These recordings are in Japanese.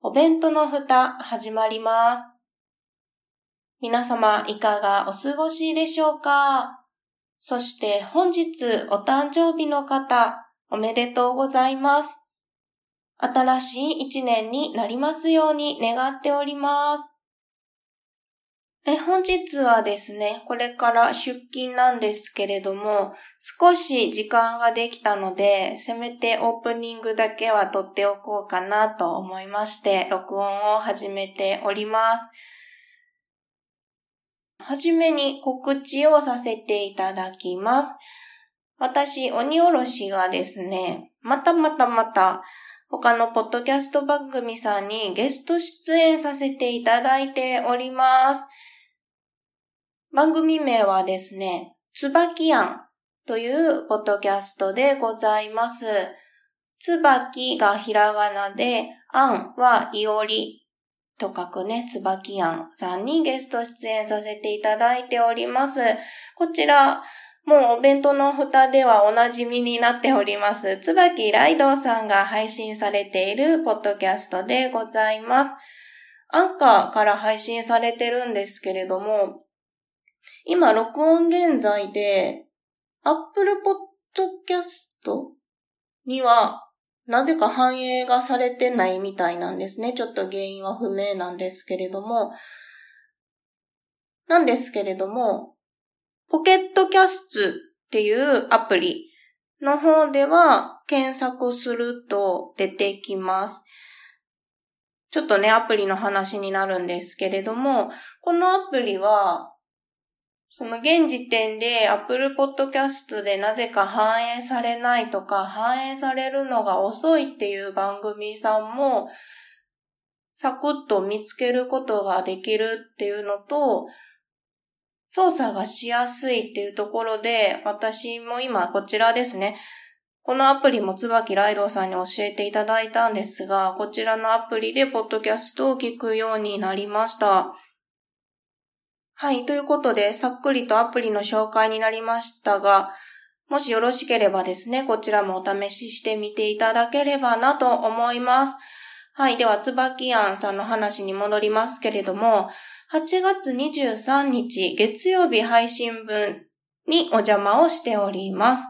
お弁当の蓋始まります。皆様いかがお過ごしでしょうか？そして本日お誕生日の方、おめでとうございます。新しい一年になりますように願っております。え本日はですね、これから出勤なんですけれども、少し時間ができたので、せめてオープニングだけは撮っておこうかなと思いまして、録音を始めております。はじめに告知をさせていただきます。私、鬼おろしがですね、またまたまた、他のポッドキャスト番組さんにゲスト出演させていただいております。番組名はですね、つばきやんというポッドキャストでございます。つばきがひらがなで、あんはいおりと書くね、つばきやんさんにゲスト出演させていただいております。こちら、もうお弁当の蓋ではおなじみになっております。つばきライドさんが配信されているポッドキャストでございます。アンカーから配信されてるんですけれども、今、録音現在で、Apple Podcast には、なぜか反映がされてないみたいなんですね。ちょっと原因は不明なんですけれども。なんですけれども、ポケットキャストっていうアプリの方では検索すると出てきます。ちょっとね、アプリの話になるんですけれども、このアプリはその現時点で Apple Podcast でなぜか反映されないとか反映されるのが遅いっていう番組さんもサクッと見つけることができるっていうのと操作がしやすいっていうところで私も今こちらですね。このアプリも椿ライドさんに教えていただいたんですが、こちらのアプリでポッドキャストを聞くようになりました。はい。ということで、さっくりとアプリの紹介になりましたが、もしよろしければですね、こちらもお試ししてみていただければなと思います。はい。では、つばきあんさんの話に戻りますけれども、8月23日月曜日配信分にお邪魔をしております。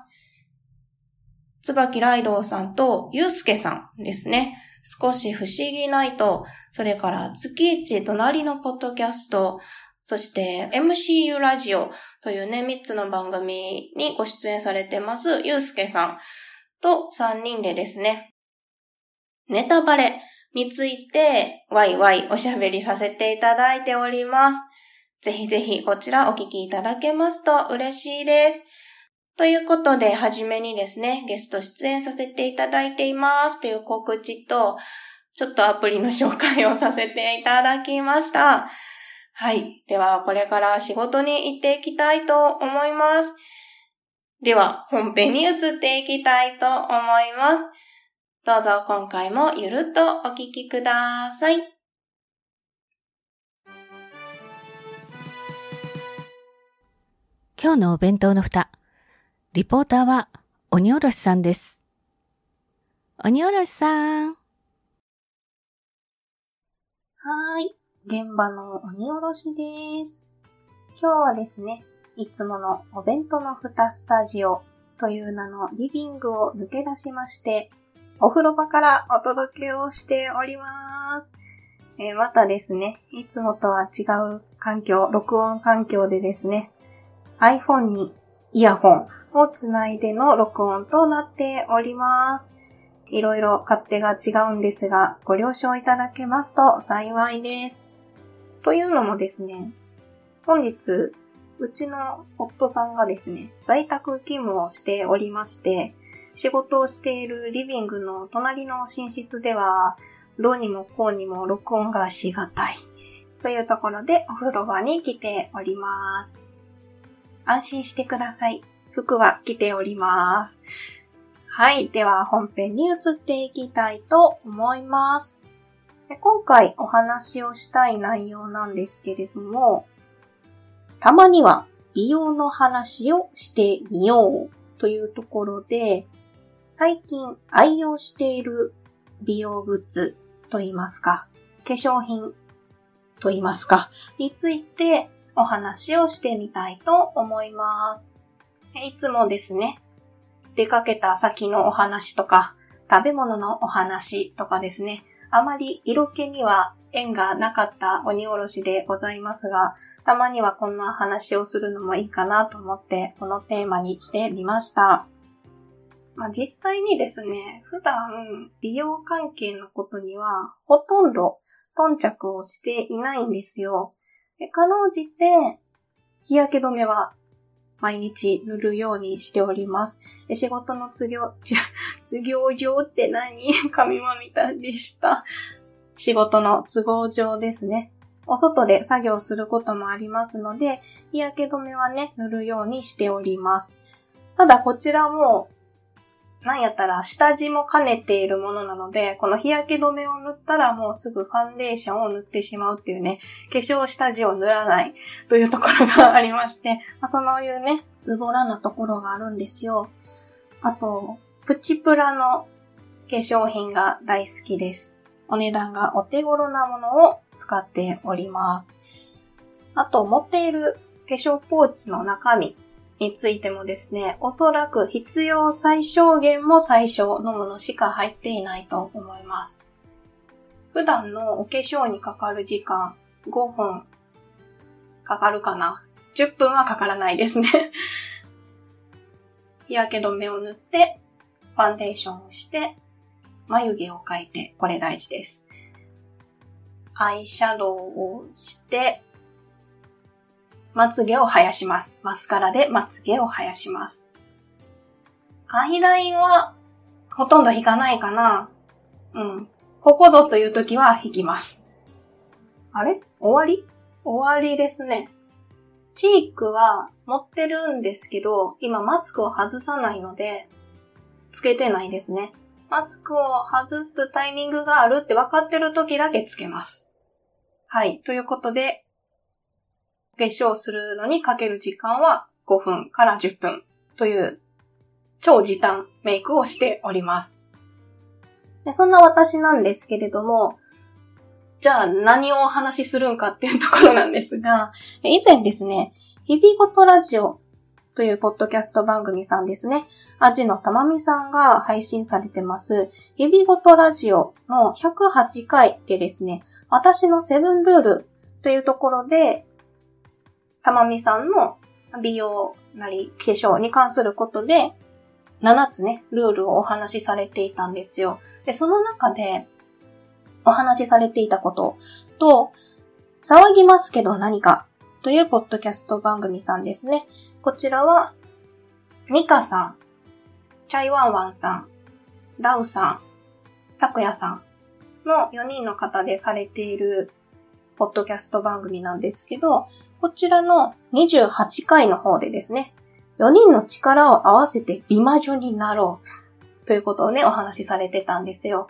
つばきライドウさんとゆうすけさんですね。少し不思議ないと、それから月一隣のポッドキャスト、そして MCU ラジオというね、3つの番組にご出演されてます、ゆうすけさんと3人でですね、ネタバレについてワイワイおしゃべりさせていただいております。ぜひぜひこちらお聞きいただけますと嬉しいです。ということで、はじめにですね、ゲスト出演させていただいていますという告知と、ちょっとアプリの紹介をさせていただきました。はい。では、これから仕事に行っていきたいと思います。では、本編に移っていきたいと思います。どうぞ今回もゆるっとお聞きください。今日のお弁当の蓋。リポーターは鬼おろしさんです。鬼おろしさん。はーい。現場の鬼おろしです。今日はですね、いつものお弁当の蓋スタジオという名のリビングを抜け出しまして、お風呂場からお届けをしております。えー、またですね、いつもとは違う環境、録音環境でですね、iPhone にイヤホンをつないでの録音となっております。いろいろ勝手が違うんですが、ご了承いただけますと幸いです。というのもですね、本日、うちの夫さんがですね、在宅勤務をしておりまして、仕事をしているリビングの隣の寝室では、どうにもこうにも録音がしがたい。というところでお風呂場に来ております。安心してください。服は着ております。はい。では本編に移っていきたいと思います。今回お話をしたい内容なんですけれども、たまには美容の話をしてみようというところで、最近愛用している美容グッズと言いますか、化粧品と言いますか、についてお話をしてみたいと思います。いつもですね、出かけた先のお話とか、食べ物のお話とかですね、あまり色気には縁がなかった鬼おろしでございますが、たまにはこんな話をするのもいいかなと思って、このテーマにしてみました。まあ、実際にですね、普段美容関係のことにはほとんど頓着をしていないんですよ。かろうじて日焼け止めは毎日塗るようにしております。仕事の都業、都業上って何？髪まみたでした。仕事の都合上ですね。お外で作業することもありますので、日焼け止めはね、塗るようにしております。ただこちらもなんやったら下地も兼ねているものなので、この日焼け止めを塗ったらもうすぐファンデーションを塗ってしまうっていうね、化粧下地を塗らないというところがありまして、まあ、そのいうね、ズボラなところがあるんですよ。あと、プチプラの化粧品が大好きです。お値段がお手頃なものを使っております。あと、持っている化粧ポーチの中身についてもですね、おそらく必要最小限も最小のものしか入っていないと思います。普段のお化粧にかかる時間5分かかるかな ?10 分はかからないですね 日焼け止めを塗って、ファンデーションをして、眉毛を描いて、これ大事です。アイシャドウをして、まつげを生やします。マスカラでまつげを生やします。アイラインはほとんど引かないかな。うん。ここぞという時は引きます。あれ？終わり？終わりですね。チークは持ってるんですけど、今マスクを外さないので、つけてないですね。マスクを外すタイミングがあるって分かってる時だけつけます。はい。ということで、化粧するのにかける時間は5分から10分という超時短メイクをしております。でそんな私なんですけれども、じゃあ何をお話しするんかっていうところなんですが、以前ですね、日々ごとラジオというポッドキャスト番組さんですね。アジのたまみさんが配信されてます、日々ごとラジオの108回でですね、私のセブンルールというところで、たまみさんの美容なり化粧に関することで、7つね、ルールをお話しされていたんですよ。で、その中で、お話しされていたことと、騒ぎますけど何かというポッドキャスト番組さんですね。こちらは、ミカさん、チャイワンワンさん、ダウさん、サクヤさんの4人の方でされているポッドキャスト番組なんですけど、こちらの28回の方でですね、4人の力を合わせて美魔女になろうということをね、お話しされてたんですよ。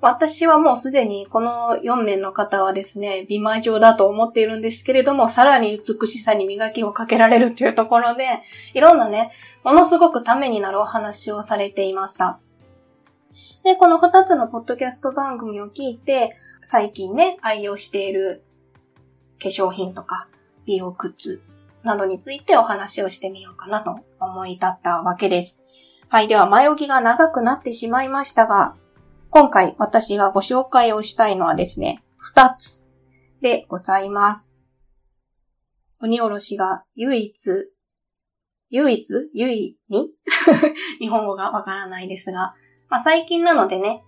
私はもうすでにこの4名の方はですね、美魔女だと思っているんですけれども、さらに美しさに磨きをかけられるというところで、いろんなね、ものすごくためになるお話をされていました。で、この2つのポッドキャスト番組を聞いて、最近ね、愛用している化粧品とか、美容靴などについてお話をしてみようかなと思い立ったわけです。はい。では、前置きが長くなってしまいましたが、今回私がご紹介をしたいのはですね、二つでございます。鬼おろしが唯一、唯一？唯に 日本語がわからないですが、まあ、最近なのでね、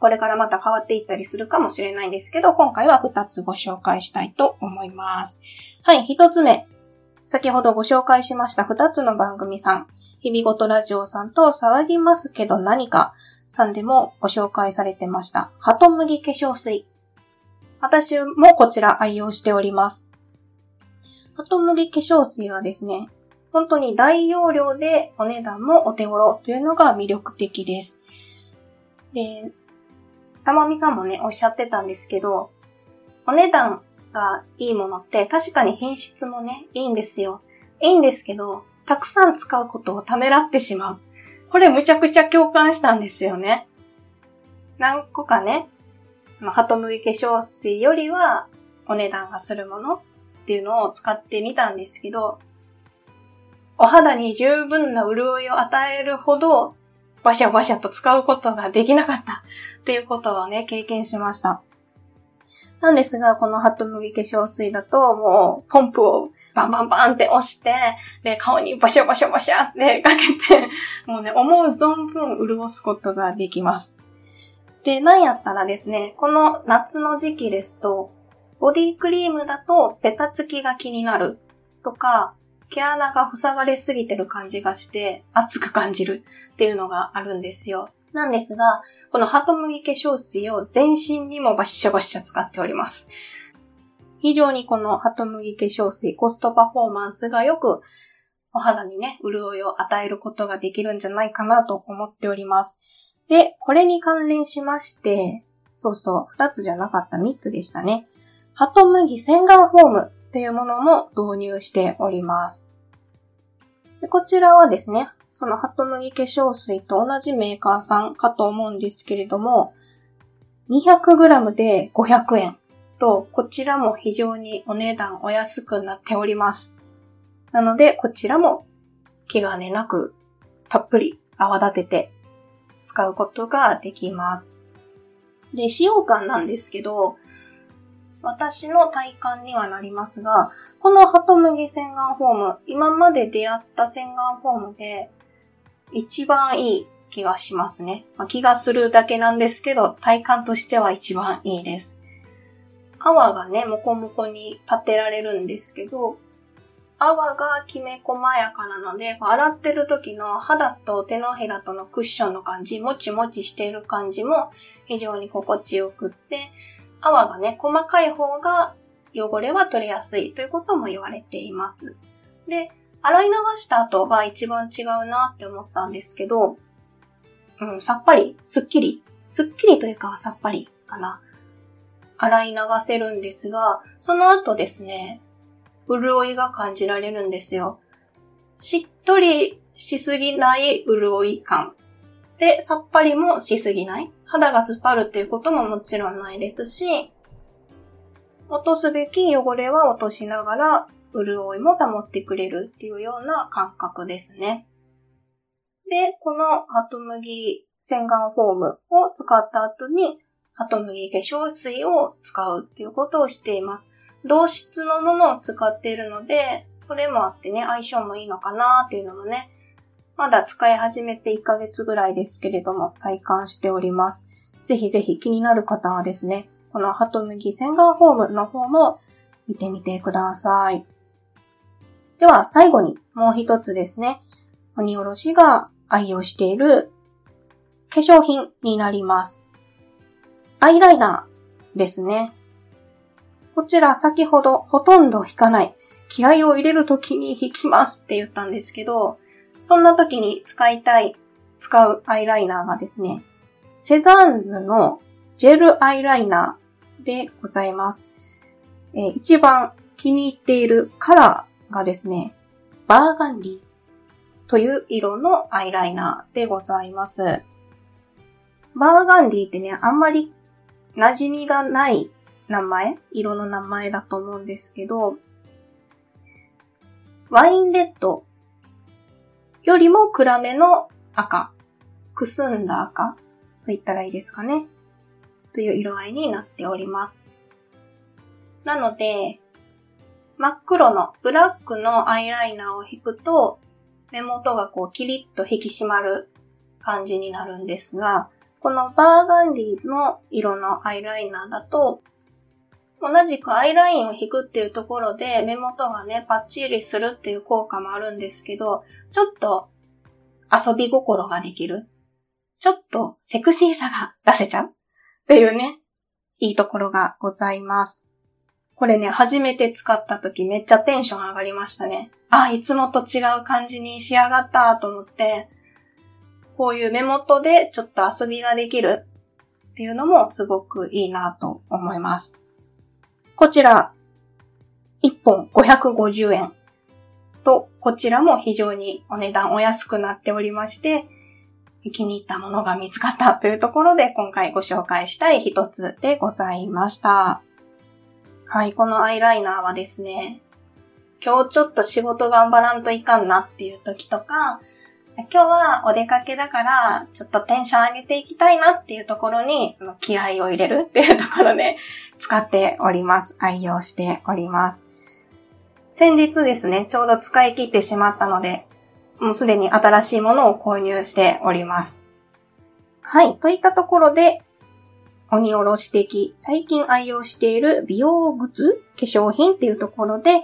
これからまた変わっていったりするかもしれないんですけど、今回は2つご紹介したいと思います。はい、1つ目。先ほどご紹介しました2つの番組さん。日々ごとラジオさんと騒ぎますけど何かさんでもご紹介されてました。ハトムギ化粧水私もこちら愛用しております。ハトムギ化粧水はですね、本当に大容量でお値段もお手頃というのが魅力的です。で、たまみさんもね、おっしゃってたんですけど、お値段がいいものって確かに品質もね、いいんですよ。いいんですけど、たくさん使うことをためらってしまう。これむちゃくちゃ共感したんですよね。何個かね、ハトムギ化粧水よりはお値段がするものっていうのを使ってみたんですけど、お肌に十分な潤いを与えるほど、バシャバシャと使うことができなかったっていうことをね、経験しました。なんですが、このハットムギ化粧水だと、もう、ポンプをバンバンバンって押して、で、顔にバシャバシャバシャってかけて、もうね、思う存分潤すことができます。で、なんやったらですね、この夏の時期ですと、ボディクリームだとベタつきが気になるとか、毛穴が塞がれすぎてる感じがして熱く感じるっていうのがあるんですよ。なんですが、このハトムギ化粧水を全身にもバッシャバッシャ使っております。非常にこのハトムギ化粧水コストパフォーマンスがよくお肌にね、潤いを与えることができるんじゃないかなと思っております。で、これに関連しまして、そうそう、二つじゃなかった三つでしたね。ハトムギ洗顔フォームっていうものも導入しております。でこちらはですね、そのハトムギ化粧水と同じメーカーさんかと思うんですけれども、200g で500円と、こちらも非常にお値段お安くなっております。なので、こちらも気兼ねなくたっぷり泡立てて使うことができます。で、使用感なんですけど、私の体感にはなりますが、このハトムギ洗顔フォーム、今まで出会った洗顔フォームで一番いい気がしますね。まあ、気がするだけなんですけど、体感としては一番いいです。泡がね、もこもこに立てられるんですけど、泡がきめ細やかなので、洗ってる時の肌と手のひらとのクッションの感じ、もちもちしている感じも非常に心地よくって、泡がね、細かい方が汚れは取れやすいということも言われています。で、洗い流した後が一番違うなって思ったんですけど、うん、さっぱり、すっきり、すっきりというかさっぱりかな。洗い流せるんですが、その後ですね、潤いが感じられるんですよ。しっとりしすぎない潤い感。で、さっぱりもしすぎない。肌が突っ張るっていうことももちろんないですし、落とすべき汚れは落としながら、潤いも保ってくれるっていうような感覚ですね。で、このハトムギ洗顔フォームを使った後に、ハトムギ化粧水を使うっていうことをしています。同質のものを使っているので、それもあってね、相性もいいのかなっていうのもね、まだ使い始めて1ヶ月ぐらいですけれども、体感しております。ぜひぜひ気になる方はですね、このハトムギ洗顔フォームの方も見てみてください。では最後にもう一つですね、鬼おろしが愛用している化粧品になります。アイライナーですね。こちら先ほどほとんど引かない。気合を入れるときに引きますって言ったんですけど、そんな時に使いたい、使うアイライナーがですね、セザンヌのジェルアイライナーでございます。えー、一番気に入っているカラーがですね、バーガンディという色のアイライナーでございます。バーガンディってね、あんまり馴染みがない名前色の名前だと思うんですけど、ワインレッドよりも暗めの赤、くすんだ赤と言ったらいいですかね。という色合いになっております。なので、真っ黒のブラックのアイライナーを引くと、目元がこうキリッと引き締まる感じになるんですが、このバーガンディの色のアイライナーだと、同じくアイラインを引くっていうところで目元がね、パッチリするっていう効果もあるんですけど、ちょっと遊び心ができる。ちょっとセクシーさが出せちゃうっていうね、いいところがございます。これね、初めて使った時めっちゃテンション上がりましたね。あ、いつもと違う感じに仕上がったと思って、こういう目元でちょっと遊びができるっていうのもすごくいいなと思います。こちら、1本550円と、こちらも非常にお値段お安くなっておりまして、気に入ったものが見つかったというところで今回ご紹介したい一つでございました。はい、このアイライナーはですね、今日ちょっと仕事頑張らんといかんなっていう時とか、今日はお出かけだから、ちょっとテンション上げていきたいなっていうところに、その気合を入れるっていうところで使っております。愛用しております。先日ですね、ちょうど使い切ってしまったので、もうすでに新しいものを購入しております。はい。といったところで、鬼おろし的、最近愛用している美容グッズ化粧品っていうところで、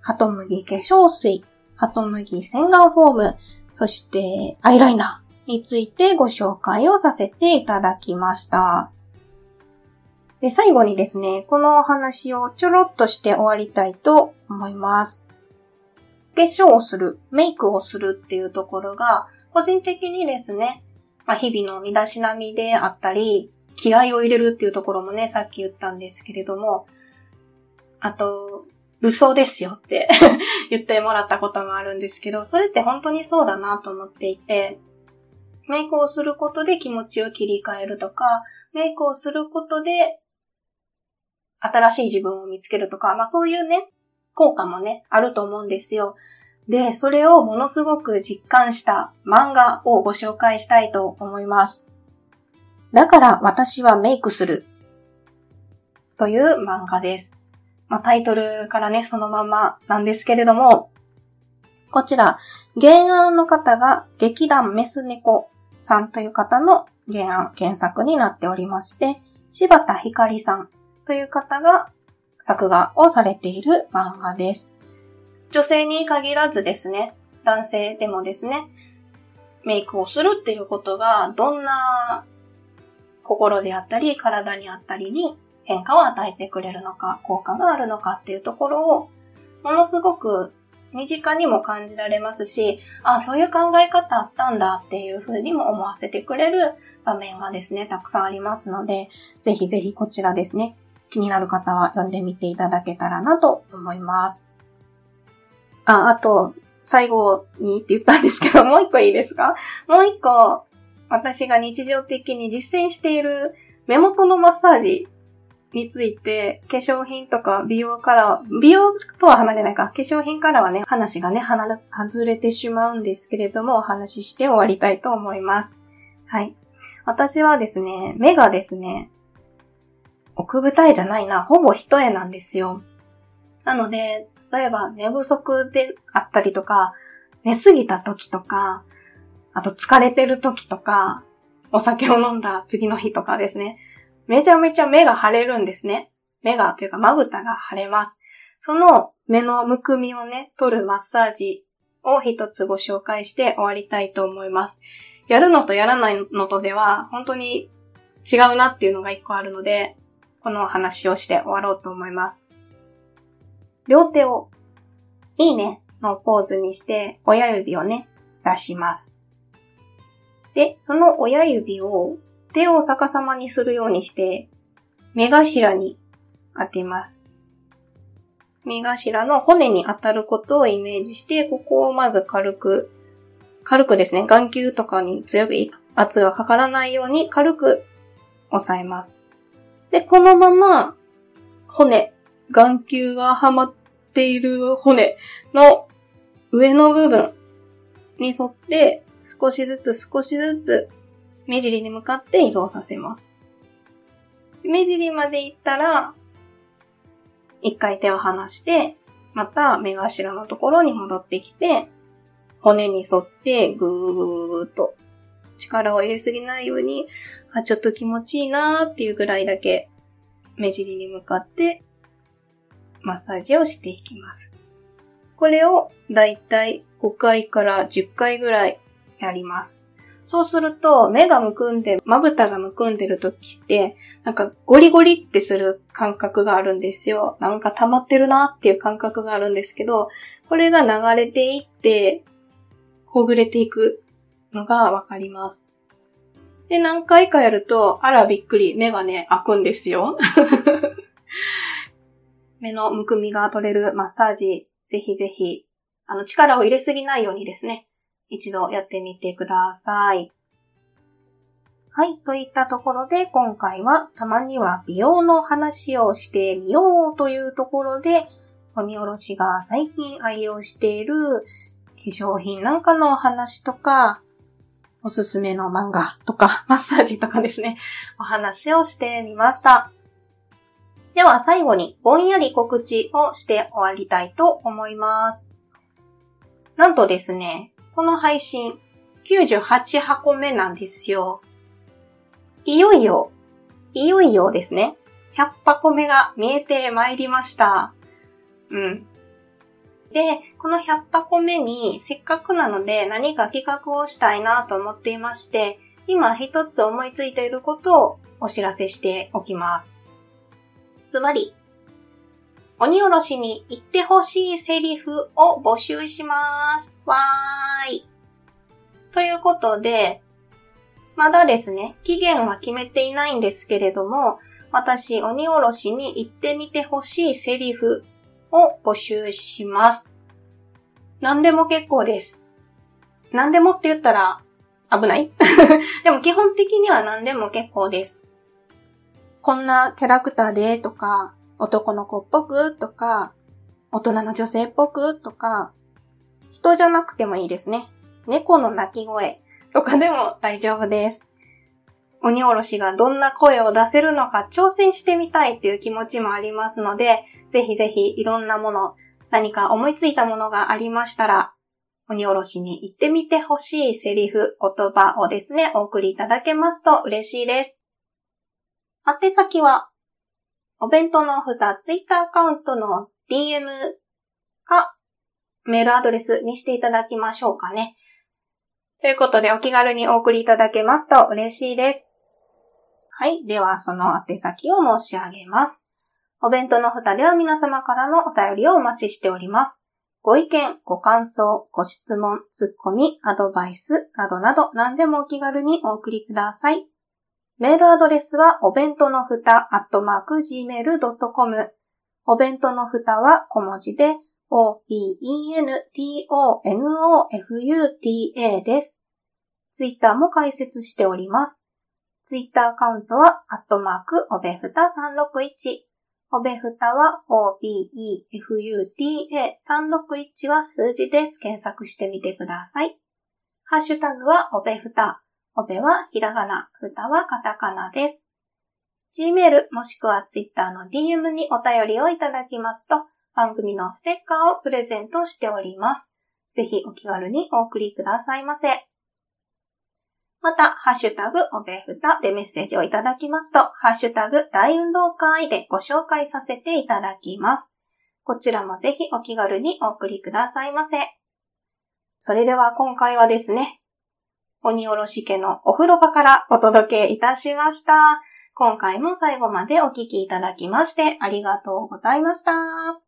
ハトムギ化粧水、ハトムギ洗顔フォーム、そしてアイライナーについてご紹介をさせていただきました。で、最後にですね、このお話をちょろっとして終わりたいと思います。化粧をする、メイクをするっていうところが、個人的にですね、まあ、日々の身だしなみであったり、気合を入れるっていうところもね、さっき言ったんですけれども、あと、武装ですよって 言ってもらったこともあるんですけど、それって本当にそうだなと思っていて、メイクをすることで気持ちを切り替えるとか、メイクをすることで新しい自分を見つけるとか、まあそういうね、効果もね、あると思うんですよ。で、それをものすごく実感した漫画をご紹介したいと思います。だから私はメイクする。という漫画です。まあ、タイトルからね、そのままなんですけれども、こちら、原案の方が劇団メス猫さんという方の原案、原作になっておりまして、柴田ひかりさんという方が作画をされている漫画です。女性に限らずですね、男性でもですね、メイクをするっていうことがどんな心であったり体にあったりに変化を与えてくれるのか、効果があるのかっていうところを、ものすごく身近にも感じられますし、あ、そういう考え方あったんだっていうふうにも思わせてくれる場面がですね、たくさんありますので、ぜひぜひこちらですね、気になる方は読んでみていただけたらなと思います。あ、あと、最後にって言ったんですけど、もう一個いいですか？もう一個、私が日常的に実践している目元のマッサージについて、化粧品とか美容から、美容とは離れないか、化粧品からはね、話がね、離外れてしまうんですけれども、お話しして終わりたいと思います。はい。私はですね、目がですね、奥舞台じゃないな、ほぼ一重なんですよ。なので、例えば寝不足であったりとか、寝すぎた時とか、あと疲れてる時とか、お酒を飲んだ次の日とかですね。めちゃめちゃ目が腫れるんですね。目がというかまぶたが腫れます。その目のむくみをね、取るマッサージを一つご紹介して終わりたいと思います。やるのとやらないのとでは本当に違うなっていうのが一個あるので、この話をして終わろうと思います。両手をいいねのポーズにして親指をね、出します。で、その親指を手を逆さまにするようにして、目頭に当てます。目頭の骨に当たることをイメージして、ここをまず軽く、軽くですね、眼球とかに強い圧がかからないように軽く押さえます。で、このまま、骨、眼球がはまっている骨の上の部分に沿って少しずつ少しずつ目尻に向かって移動させます。目尻まで行ったら、一回手を離して、また目頭のところに戻ってきて、骨に沿ってぐーっと力を入れすぎないように、あ、ちょっと気持ちいいなーっていうぐらいだけ目尻に向かってマッサージをしていきます。これをだいたい5回から10回ぐらいやります。そうすると、目がむくんで、まぶたがむくんでる時って、なんかゴリゴリってする感覚があるんですよ。なんか溜まってるなっていう感覚があるんですけど、これが流れていって、ほぐれていくのがわかります。で、何回かやると、あらびっくり、目がね、開くんですよ。目のむくみが取れるマッサージ、ぜひぜひ、あの、力を入れすぎないようにですね、一度やってみてください。はい。といったところで、今回はたまには美容の話をしてみようというところで、鬼おろしが最近愛用している化粧品なんかのお話とか、おすすめの漫画とか、マッサージとかですね、お話をしてみました。では最後にぼんやり告知をして終わりたいと思います。なんとですね、この配信98箱目なんですよ。いよいよ、いよいよですね、100箱目が見えてまいりました。うん。で、この100箱目にせっかくなので何か企画をしたいなと思っていまして、今一つ思いついていることをお知らせしておきます。つまり、鬼おろしに言ってほしいセリフを募集します。わーい。ということで、まだですね、期限は決めていないんですけれども、私、鬼おろしに言ってみてほしいセリフを募集します。何でも結構です。何でもって言ったら危ない？でも基本的には何でも結構です。こんなキャラクターでとか、男の子っぽくとか、大人の女性っぽくとか、人じゃなくてもいいですね。猫の鳴き声とかでも大丈夫です。鬼おろしがどんな声を出せるのか挑戦してみたいっていう気持ちもありますので、ぜひぜひいろんなもの、何か思いついたものがありましたら、鬼おろしに言ってみてほしいセリフ、言葉をですね、お送りいただけますと嬉しいです。宛先は、お弁当の蓋ツイッターアカウントの DM か、メールアドレスにしていただきましょうかね。ということで、お気軽にお送りいただけますと嬉しいです。はい。では、その宛先を申し上げます。お弁当の蓋では皆様からのお便りをお待ちしております。ご意見、ご感想、ご質問、ツッコミ、アドバイスなどなど何でもお気軽にお送りください。メールアドレスはお弁当のふた、アットマーク、gmail.com。お弁当のふたは小文字で、o-b-e-n-t-o-n-o-f-u-t-a です。ツイッターも開設しております。ツイッターアカウントは、アットマーク、おべふた361。おべふたは OBEFUTA361 は数字です。検索してみてください。ハッシュタグはおべふた。おべはひらがな、ふたはカタカナです。Gmail もしくは Twitter の DM にお便りをいただきますと、番組のステッカーをプレゼントしております。ぜひお気軽にお送りくださいませ。また、ハッシュタグ、おべふたでメッセージをいただきますと、ハッシュタグ、大運動会でご紹介させていただきます。こちらもぜひお気軽にお送りくださいませ。それでは今回はですね、鬼おろし家のお風呂場からお届けいたしました。今回も最後までお聴きいただきましてありがとうございました。